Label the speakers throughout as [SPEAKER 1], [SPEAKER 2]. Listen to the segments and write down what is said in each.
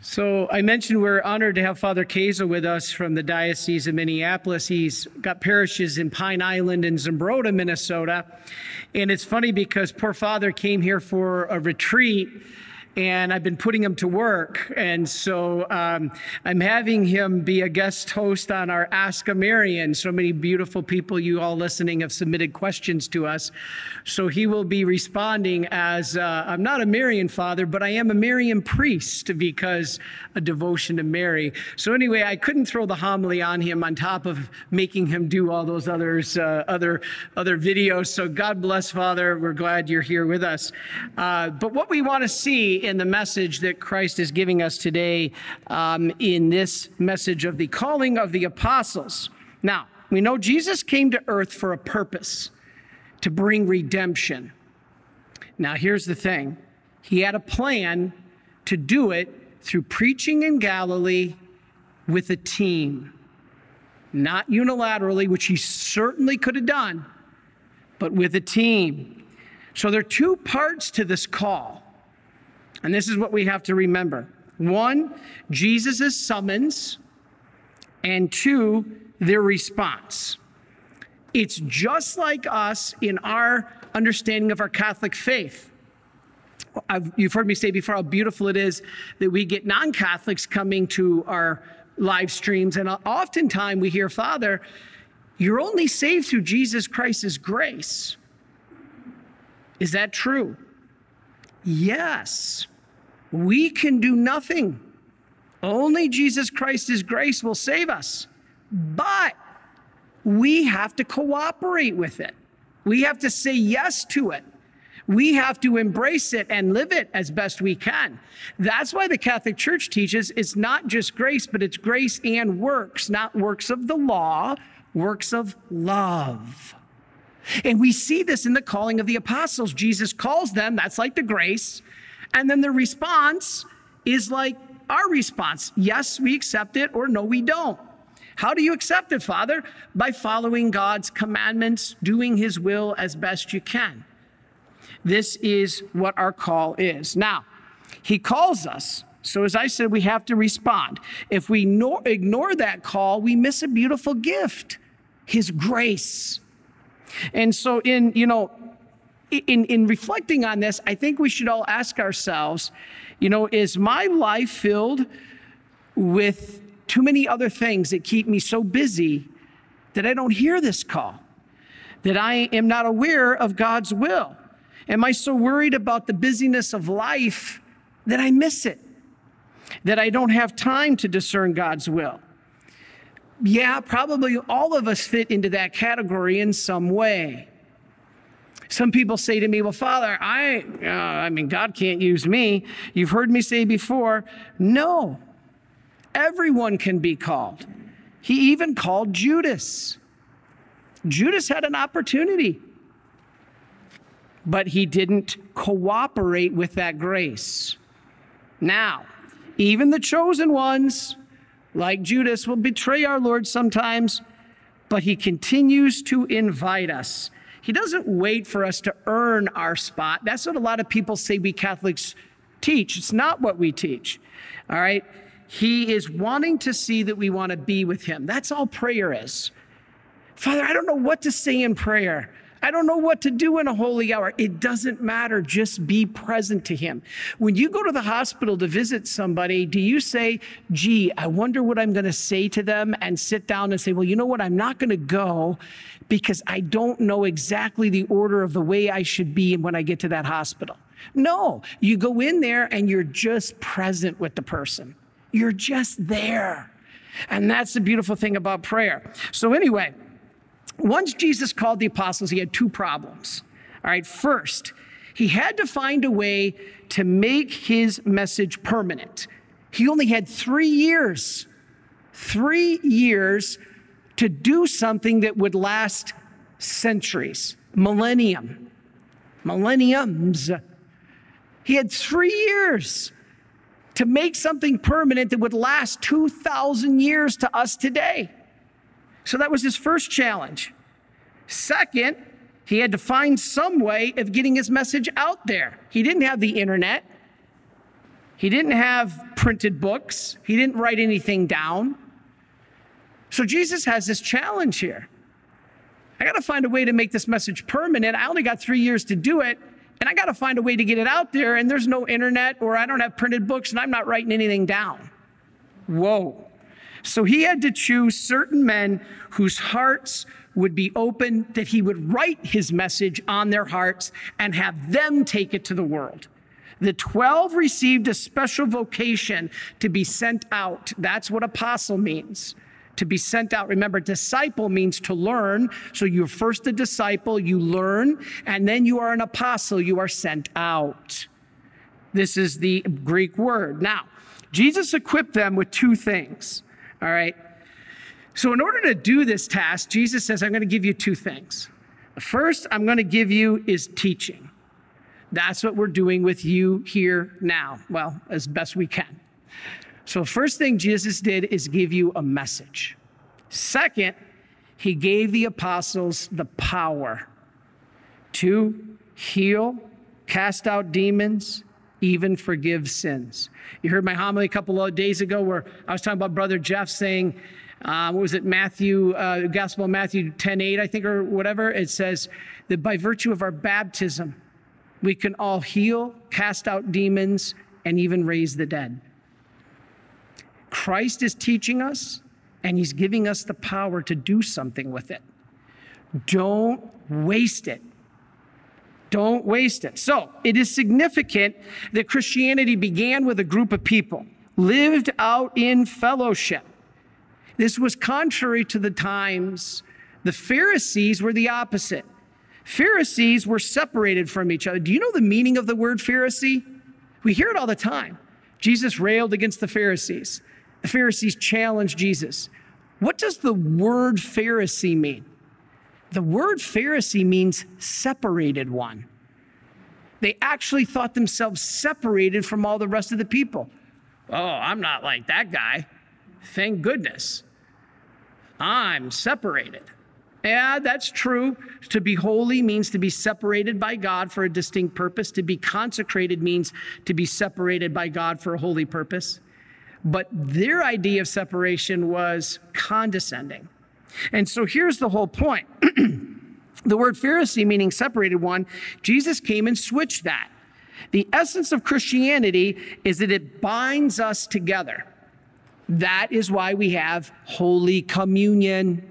[SPEAKER 1] So I mentioned we're honored to have Father Kaza with us from the Diocese of Minneapolis. He's got parishes in Pine Island and Zumbrota, Minnesota. And it's funny because poor Father came here for a retreat and I've been putting him to work. And so um, I'm having him be a guest host on our Ask a Marian. So many beautiful people, you all listening, have submitted questions to us. So he will be responding as uh, I'm not a Marian father, but I am a Marian priest because a devotion to Mary. So anyway, I couldn't throw the homily on him on top of making him do all those others, uh, other other videos. So God bless, Father. We're glad you're here with us. Uh, but what we want to see in the message that Christ is giving us today um, in this message of the calling of the apostles. Now, we know Jesus came to earth for a purpose to bring redemption. Now, here's the thing He had a plan to do it through preaching in Galilee with a team, not unilaterally, which He certainly could have done, but with a team. So there are two parts to this call. And this is what we have to remember one, Jesus' summons, and two, their response. It's just like us in our understanding of our Catholic faith. I've, you've heard me say before how beautiful it is that we get non Catholics coming to our live streams, and oftentimes we hear, Father, you're only saved through Jesus Christ's grace. Is that true? Yes, we can do nothing. Only Jesus Christ's grace will save us. But we have to cooperate with it. We have to say yes to it. We have to embrace it and live it as best we can. That's why the Catholic Church teaches it's not just grace, but it's grace and works, not works of the law, works of love. And we see this in the calling of the apostles. Jesus calls them, that's like the grace. And then the response is like our response yes, we accept it, or no, we don't. How do you accept it, Father? By following God's commandments, doing His will as best you can. This is what our call is. Now, He calls us. So, as I said, we have to respond. If we ignore that call, we miss a beautiful gift His grace. And so, in, you know, in, in reflecting on this, I think we should all ask ourselves, you know, is my life filled with too many other things that keep me so busy that I don't hear this call, that I am not aware of God's will? Am I so worried about the busyness of life that I miss it? That I don't have time to discern God's will? Yeah, probably all of us fit into that category in some way. Some people say to me, Well, Father, I, uh, I mean, God can't use me. You've heard me say before, no, everyone can be called. He even called Judas. Judas had an opportunity, but he didn't cooperate with that grace. Now, even the chosen ones, like Judas, will betray our Lord sometimes, but he continues to invite us. He doesn't wait for us to earn our spot. That's what a lot of people say we Catholics teach. It's not what we teach. All right? He is wanting to see that we want to be with him. That's all prayer is. Father, I don't know what to say in prayer. I don't know what to do in a holy hour. It doesn't matter. Just be present to Him. When you go to the hospital to visit somebody, do you say, gee, I wonder what I'm going to say to them and sit down and say, well, you know what? I'm not going to go because I don't know exactly the order of the way I should be when I get to that hospital. No, you go in there and you're just present with the person. You're just there. And that's the beautiful thing about prayer. So, anyway, once Jesus called the apostles, he had two problems. All right, first, he had to find a way to make his message permanent. He only had three years, three years to do something that would last centuries, millennium, millenniums. He had three years to make something permanent that would last 2,000 years to us today. So that was his first challenge. Second, he had to find some way of getting his message out there. He didn't have the internet. He didn't have printed books, he didn't write anything down. So Jesus has this challenge here. I got to find a way to make this message permanent. I only got three years to do it, and I got to find a way to get it out there. And there's no internet, or I don't have printed books, and I'm not writing anything down. Whoa. So he had to choose certain men whose hearts would be open, that he would write his message on their hearts and have them take it to the world. The 12 received a special vocation to be sent out. That's what apostle means to be sent out. Remember, disciple means to learn. So you're first a disciple, you learn, and then you are an apostle, you are sent out. This is the Greek word. Now, Jesus equipped them with two things. All right. So, in order to do this task, Jesus says, I'm going to give you two things. The first I'm going to give you is teaching. That's what we're doing with you here now. Well, as best we can. So, first thing Jesus did is give you a message. Second, he gave the apostles the power to heal, cast out demons, even forgive sins. You heard my homily a couple of days ago where I was talking about Brother Jeff saying, uh, what was it, Matthew, uh, Gospel of Matthew 10 8, I think, or whatever. It says that by virtue of our baptism, we can all heal, cast out demons, and even raise the dead. Christ is teaching us, and He's giving us the power to do something with it. Don't waste it. Don't waste it. So, it is significant that Christianity began with a group of people, lived out in fellowship. This was contrary to the times. The Pharisees were the opposite. Pharisees were separated from each other. Do you know the meaning of the word Pharisee? We hear it all the time. Jesus railed against the Pharisees. The Pharisees challenged Jesus. What does the word Pharisee mean? The word Pharisee means separated one. They actually thought themselves separated from all the rest of the people. Oh, I'm not like that guy. Thank goodness. I'm separated. Yeah, that's true. To be holy means to be separated by God for a distinct purpose. To be consecrated means to be separated by God for a holy purpose. But their idea of separation was condescending. And so here's the whole point the word Pharisee, meaning separated one, Jesus came and switched that. The essence of Christianity is that it binds us together. That is why we have Holy Communion,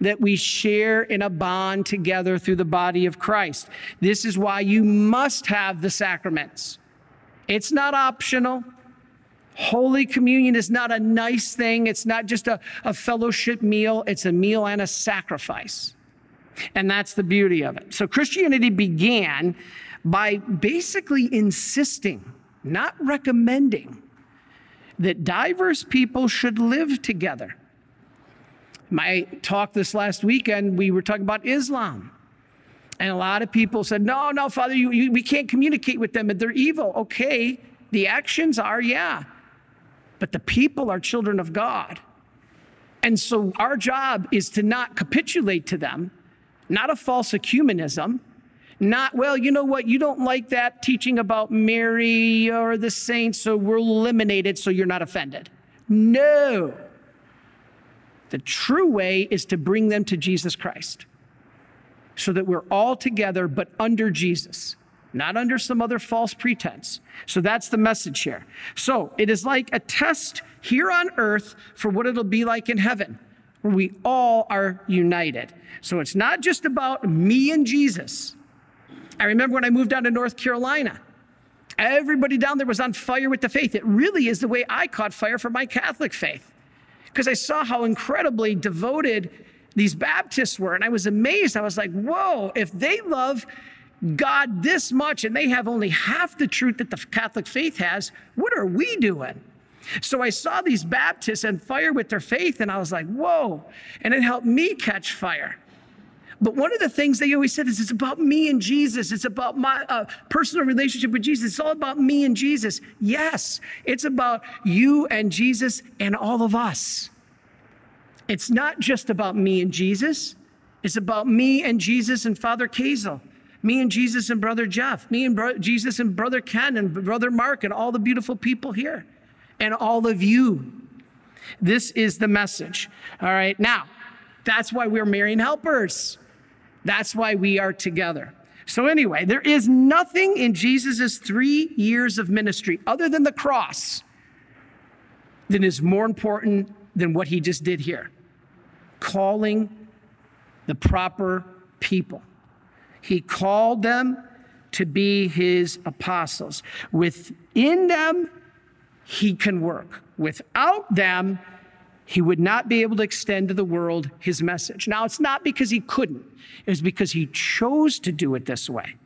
[SPEAKER 1] that we share in a bond together through the body of Christ. This is why you must have the sacraments. It's not optional. Holy Communion is not a nice thing. It's not just a, a fellowship meal, it's a meal and a sacrifice. And that's the beauty of it. So Christianity began by basically insisting, not recommending, that diverse people should live together. My talk this last weekend, we were talking about Islam. And a lot of people said, no, no, Father, you, you, we can't communicate with them, they're evil. Okay, the actions are, yeah but the people are children of God. And so our job is to not capitulate to them, not a false ecumenism, not, well, you know what, you don't like that teaching about Mary or the saints, so we'll eliminate it so you're not offended. No. The true way is to bring them to Jesus Christ so that we're all together but under Jesus not under some other false pretense. So that's the message here. So it is like a test here on earth for what it'll be like in heaven, where we all are united. So it's not just about me and Jesus. I remember when I moved down to North Carolina, everybody down there was on fire with the faith. It really is the way I caught fire for my Catholic faith because I saw how incredibly devoted these Baptists were. And I was amazed. I was like, whoa, if they love God this much and they have only half the truth that the Catholic faith has, what are we doing? So I saw these Baptists on fire with their faith, and I was like, whoa. And it helped me catch fire. But one of the things they always said is it's about me and Jesus. It's about my uh, personal relationship with Jesus. It's all about me and Jesus. Yes, it's about you and Jesus and all of us. It's not just about me and Jesus, it's about me and Jesus and Father Kazel Me and Jesus and Brother Jeff, me and bro- Jesus and Brother Ken and Brother Mark and all the beautiful people here, and all of you. This is the message. All right, now, that's why we're Marian helpers. That's why we are together. So, anyway, there is nothing in Jesus' three years of ministry other than the cross that is more important than what he just did here calling the proper people. He called them to be his apostles. Within them, he can work. Without them, he would not be able to extend to the world his message. Now, it's not because he couldn't, it's because he chose to do it this way.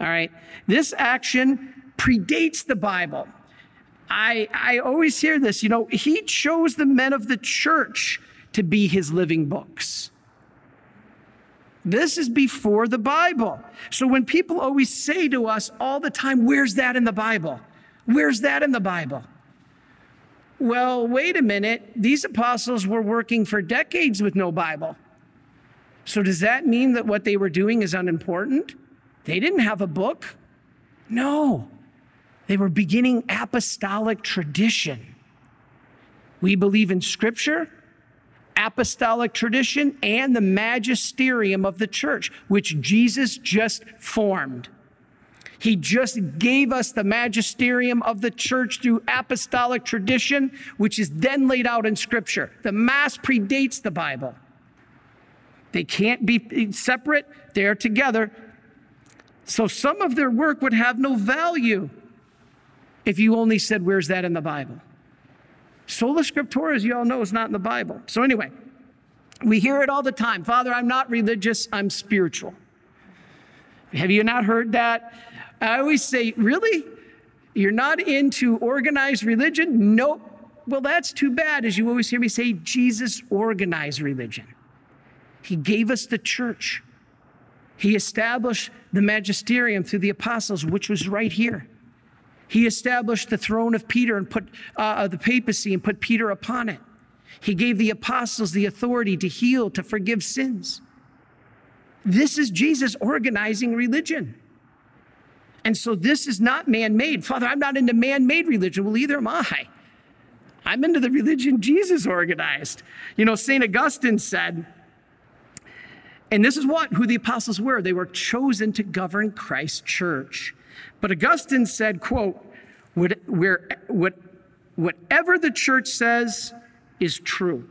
[SPEAKER 1] All right? This action predates the Bible. I, I always hear this, you know, he chose the men of the church to be his living books. This is before the Bible. So when people always say to us all the time, Where's that in the Bible? Where's that in the Bible? Well, wait a minute. These apostles were working for decades with no Bible. So does that mean that what they were doing is unimportant? They didn't have a book. No, they were beginning apostolic tradition. We believe in Scripture, apostolic tradition, and the magisterium of the church, which Jesus just formed. He just gave us the magisterium of the church through apostolic tradition, which is then laid out in Scripture. The Mass predates the Bible. They can't be separate, they're together. So some of their work would have no value if you only said, Where's that in the Bible? Sola Scriptura, as you all know, is not in the Bible. So, anyway, we hear it all the time Father, I'm not religious, I'm spiritual. Have you not heard that? I always say, Really? You're not into organized religion? Nope. Well, that's too bad, as you always hear me say, Jesus organized religion. He gave us the church. He established the magisterium through the apostles, which was right here. He established the throne of Peter and put uh, the papacy and put Peter upon it. He gave the apostles the authority to heal, to forgive sins. This is Jesus organizing religion. And so this is not man made. Father, I'm not into man made religion. Well, either am I. I'm into the religion Jesus organized. You know, St. Augustine said, and this is what who the apostles were. They were chosen to govern Christ's church. But Augustine said, quote, whatever the church says is true.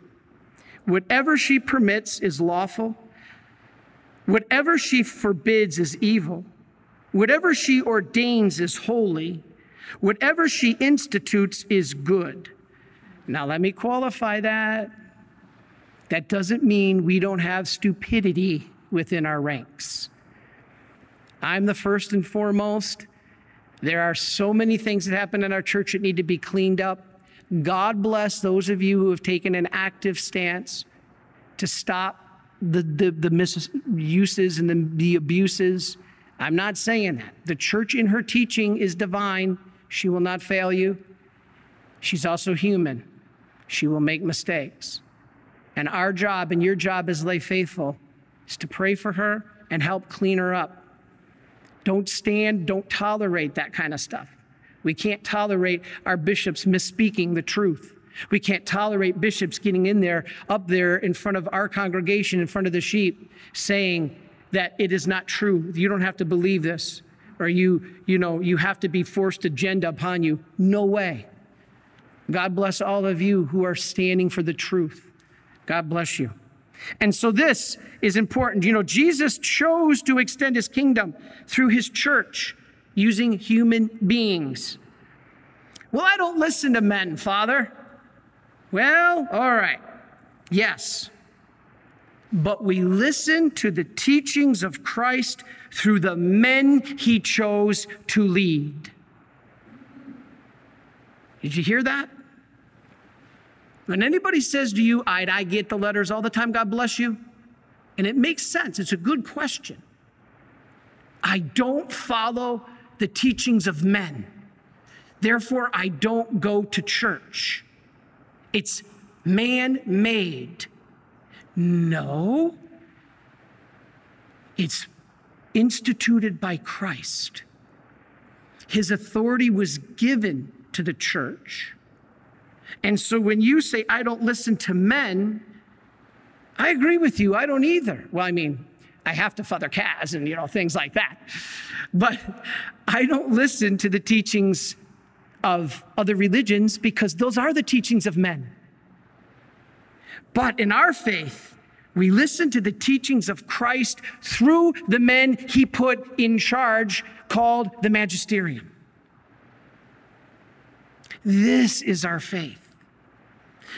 [SPEAKER 1] Whatever she permits is lawful. Whatever she forbids is evil. Whatever she ordains is holy. Whatever she institutes is good. Now, let me qualify that. That doesn't mean we don't have stupidity within our ranks. I'm the first and foremost. There are so many things that happen in our church that need to be cleaned up. God bless those of you who have taken an active stance to stop the, the, the misuses and the, the abuses I'm not saying that. The church in her teaching is divine. She will not fail you. She's also human. She will make mistakes. And our job and your job as lay faithful is to pray for her and help clean her up. Don't stand, don't tolerate that kind of stuff. We can't tolerate our bishops misspeaking the truth. We can't tolerate bishops getting in there, up there in front of our congregation, in front of the sheep, saying, that it is not true. You don't have to believe this, or you, you know, you have to be forced agenda upon you. No way. God bless all of you who are standing for the truth. God bless you. And so this is important. You know, Jesus chose to extend his kingdom through his church using human beings. Well, I don't listen to men, Father. Well, all right. Yes, but we listen to the teachings of Christ through the men he chose to lead. Did you hear that? When anybody says to you, I, I get the letters all the time, God bless you, and it makes sense, it's a good question. I don't follow the teachings of men. Therefore, I don't go to church. It's man made. No. It's instituted by Christ. His authority was given to the church. And so when you say, I don't listen to men, I agree with you. I don't either. Well, I mean, I have to Father Kaz and, you know, things like that. But I don't listen to the teachings of other religions because those are the teachings of men. But in our faith, we listen to the teachings of Christ through the men he put in charge, called the magisterium. This is our faith.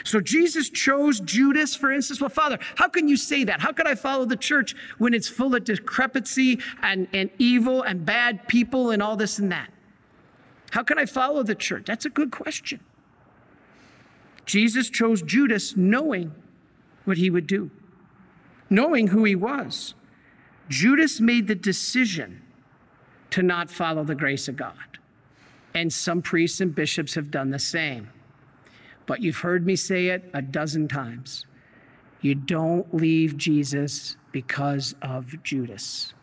[SPEAKER 1] So Jesus chose Judas, for instance. Well, Father, how can you say that? How can I follow the church when it's full of decrepency and, and evil and bad people and all this and that? How can I follow the church? That's a good question. Jesus chose Judas knowing what he would do, knowing who he was. Judas made the decision to not follow the grace of God. And some priests and bishops have done the same. But you've heard me say it a dozen times. You don't leave Jesus because of Judas.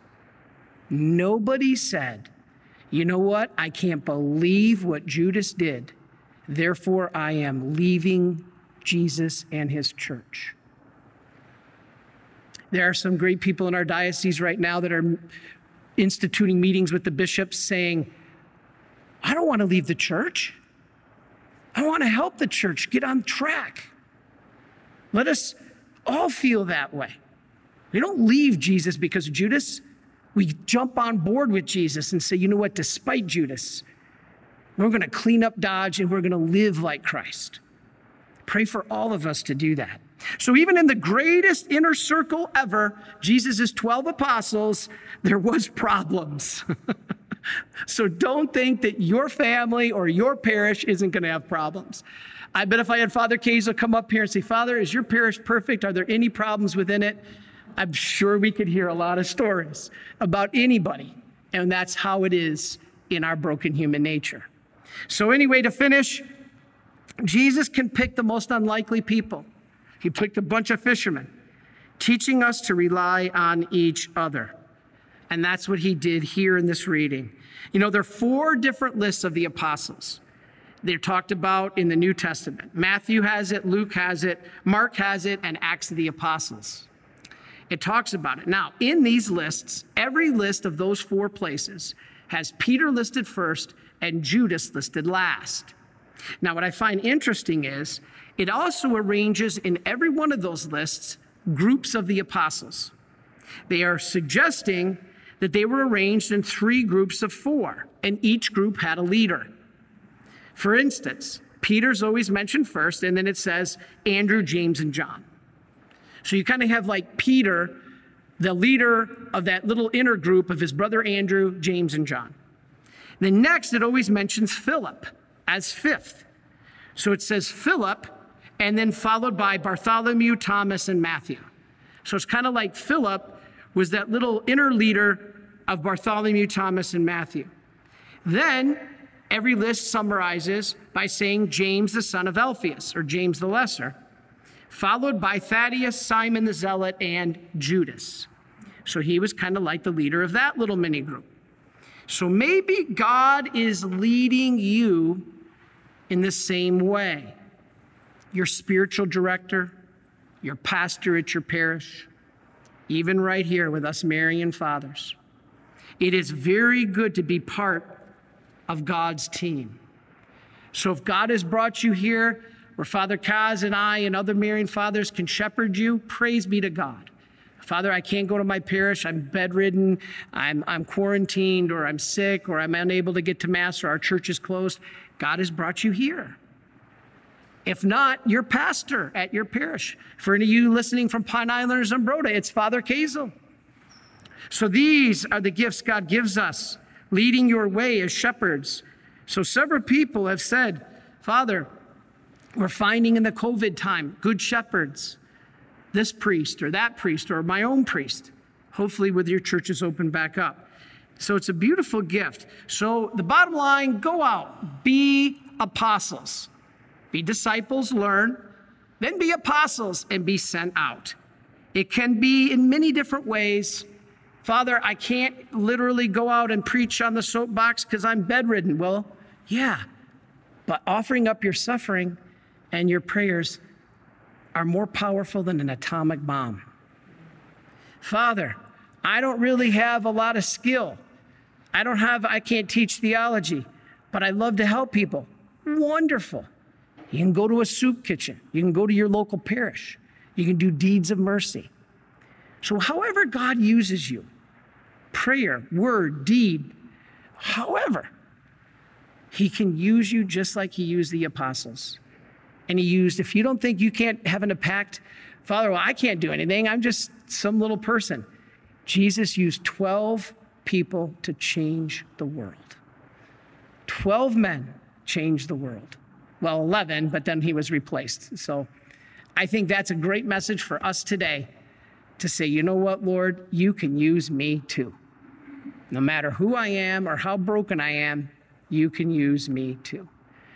[SPEAKER 1] Nobody said, you know what? I can't believe what Judas did. Therefore, I am leaving Jesus and his church. There are some great people in our diocese right now that are instituting meetings with the bishops saying, I don't want to leave the church. I want to help the church get on track. Let us all feel that way. We don't leave Jesus because of Judas. We jump on board with Jesus and say, you know what, despite Judas, we're going to clean up Dodge and we're going to live like Christ. Pray for all of us to do that. So, even in the greatest inner circle ever, Jesus' 12 apostles, there was problems. so don't think that your family or your parish isn't going to have problems. I bet if I had Father Kazel come up here and say, Father, is your parish perfect? Are there any problems within it? I'm sure we could hear a lot of stories about anybody. And that's how it is in our broken human nature. So, anyway, to finish, Jesus can pick the most unlikely people. He picked a bunch of fishermen, teaching us to rely on each other. And that's what he did here in this reading. You know, there are four different lists of the apostles. They're talked about in the New Testament. Matthew has it, Luke has it, Mark has it, and Acts of the Apostles. It talks about it. Now, in these lists, every list of those four places has Peter listed first and Judas listed last. Now, what I find interesting is it also arranges in every one of those lists groups of the apostles. They are suggesting that they were arranged in three groups of four, and each group had a leader. For instance, Peter's always mentioned first, and then it says Andrew, James, and John. So you kind of have like Peter, the leader of that little inner group of his brother Andrew, James, and John. Then next, it always mentions Philip as fifth. So it says Philip, and then followed by Bartholomew, Thomas, and Matthew. So it's kind of like Philip was that little inner leader of Bartholomew, Thomas, and Matthew. Then every list summarizes by saying James, the son of Alphaeus, or James the Lesser, followed by Thaddeus, Simon the Zealot, and Judas. So he was kind of like the leader of that little mini group. So maybe God is leading you in the same way. Your spiritual director, your pastor at your parish, even right here with us Marian fathers. It is very good to be part of God's team. So if God has brought you here where Father Kaz and I and other Marian fathers can shepherd you, praise be to God. Father, I can't go to my parish. I'm bedridden. I'm, I'm quarantined, or I'm sick, or I'm unable to get to Mass, or our church is closed. God has brought you here. If not, your pastor at your parish. For any of you listening from Pine Island or Zumbrota, it's Father Kazel. So these are the gifts God gives us, leading your way as shepherds. So several people have said, Father, we're finding in the COVID time good shepherds, this priest or that priest or my own priest, hopefully with your churches open back up. So it's a beautiful gift. So the bottom line go out, be apostles. Be disciples, learn, then be apostles and be sent out. It can be in many different ways. Father, I can't literally go out and preach on the soapbox because I'm bedridden. Well, yeah, but offering up your suffering and your prayers are more powerful than an atomic bomb. Father, I don't really have a lot of skill. I don't have, I can't teach theology, but I love to help people. Wonderful. You can go to a soup kitchen. You can go to your local parish. You can do deeds of mercy. So, however, God uses you prayer, word, deed, however, He can use you just like He used the apostles. And He used, if you don't think you can't have an impact, Father, well, I can't do anything. I'm just some little person. Jesus used 12 people to change the world. 12 men changed the world. Well, 11, but then he was replaced. So I think that's a great message for us today to say, you know what, Lord, you can use me too. No matter who I am or how broken I am, you can use me too.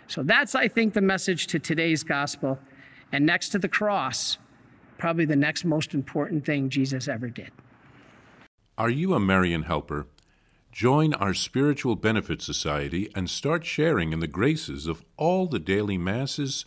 [SPEAKER 1] So that's, I think, the message to today's gospel. And next to the cross, probably the next most important thing Jesus ever did.
[SPEAKER 2] Are you a Marian helper? Join our Spiritual Benefit Society and start sharing in the graces of all the daily masses,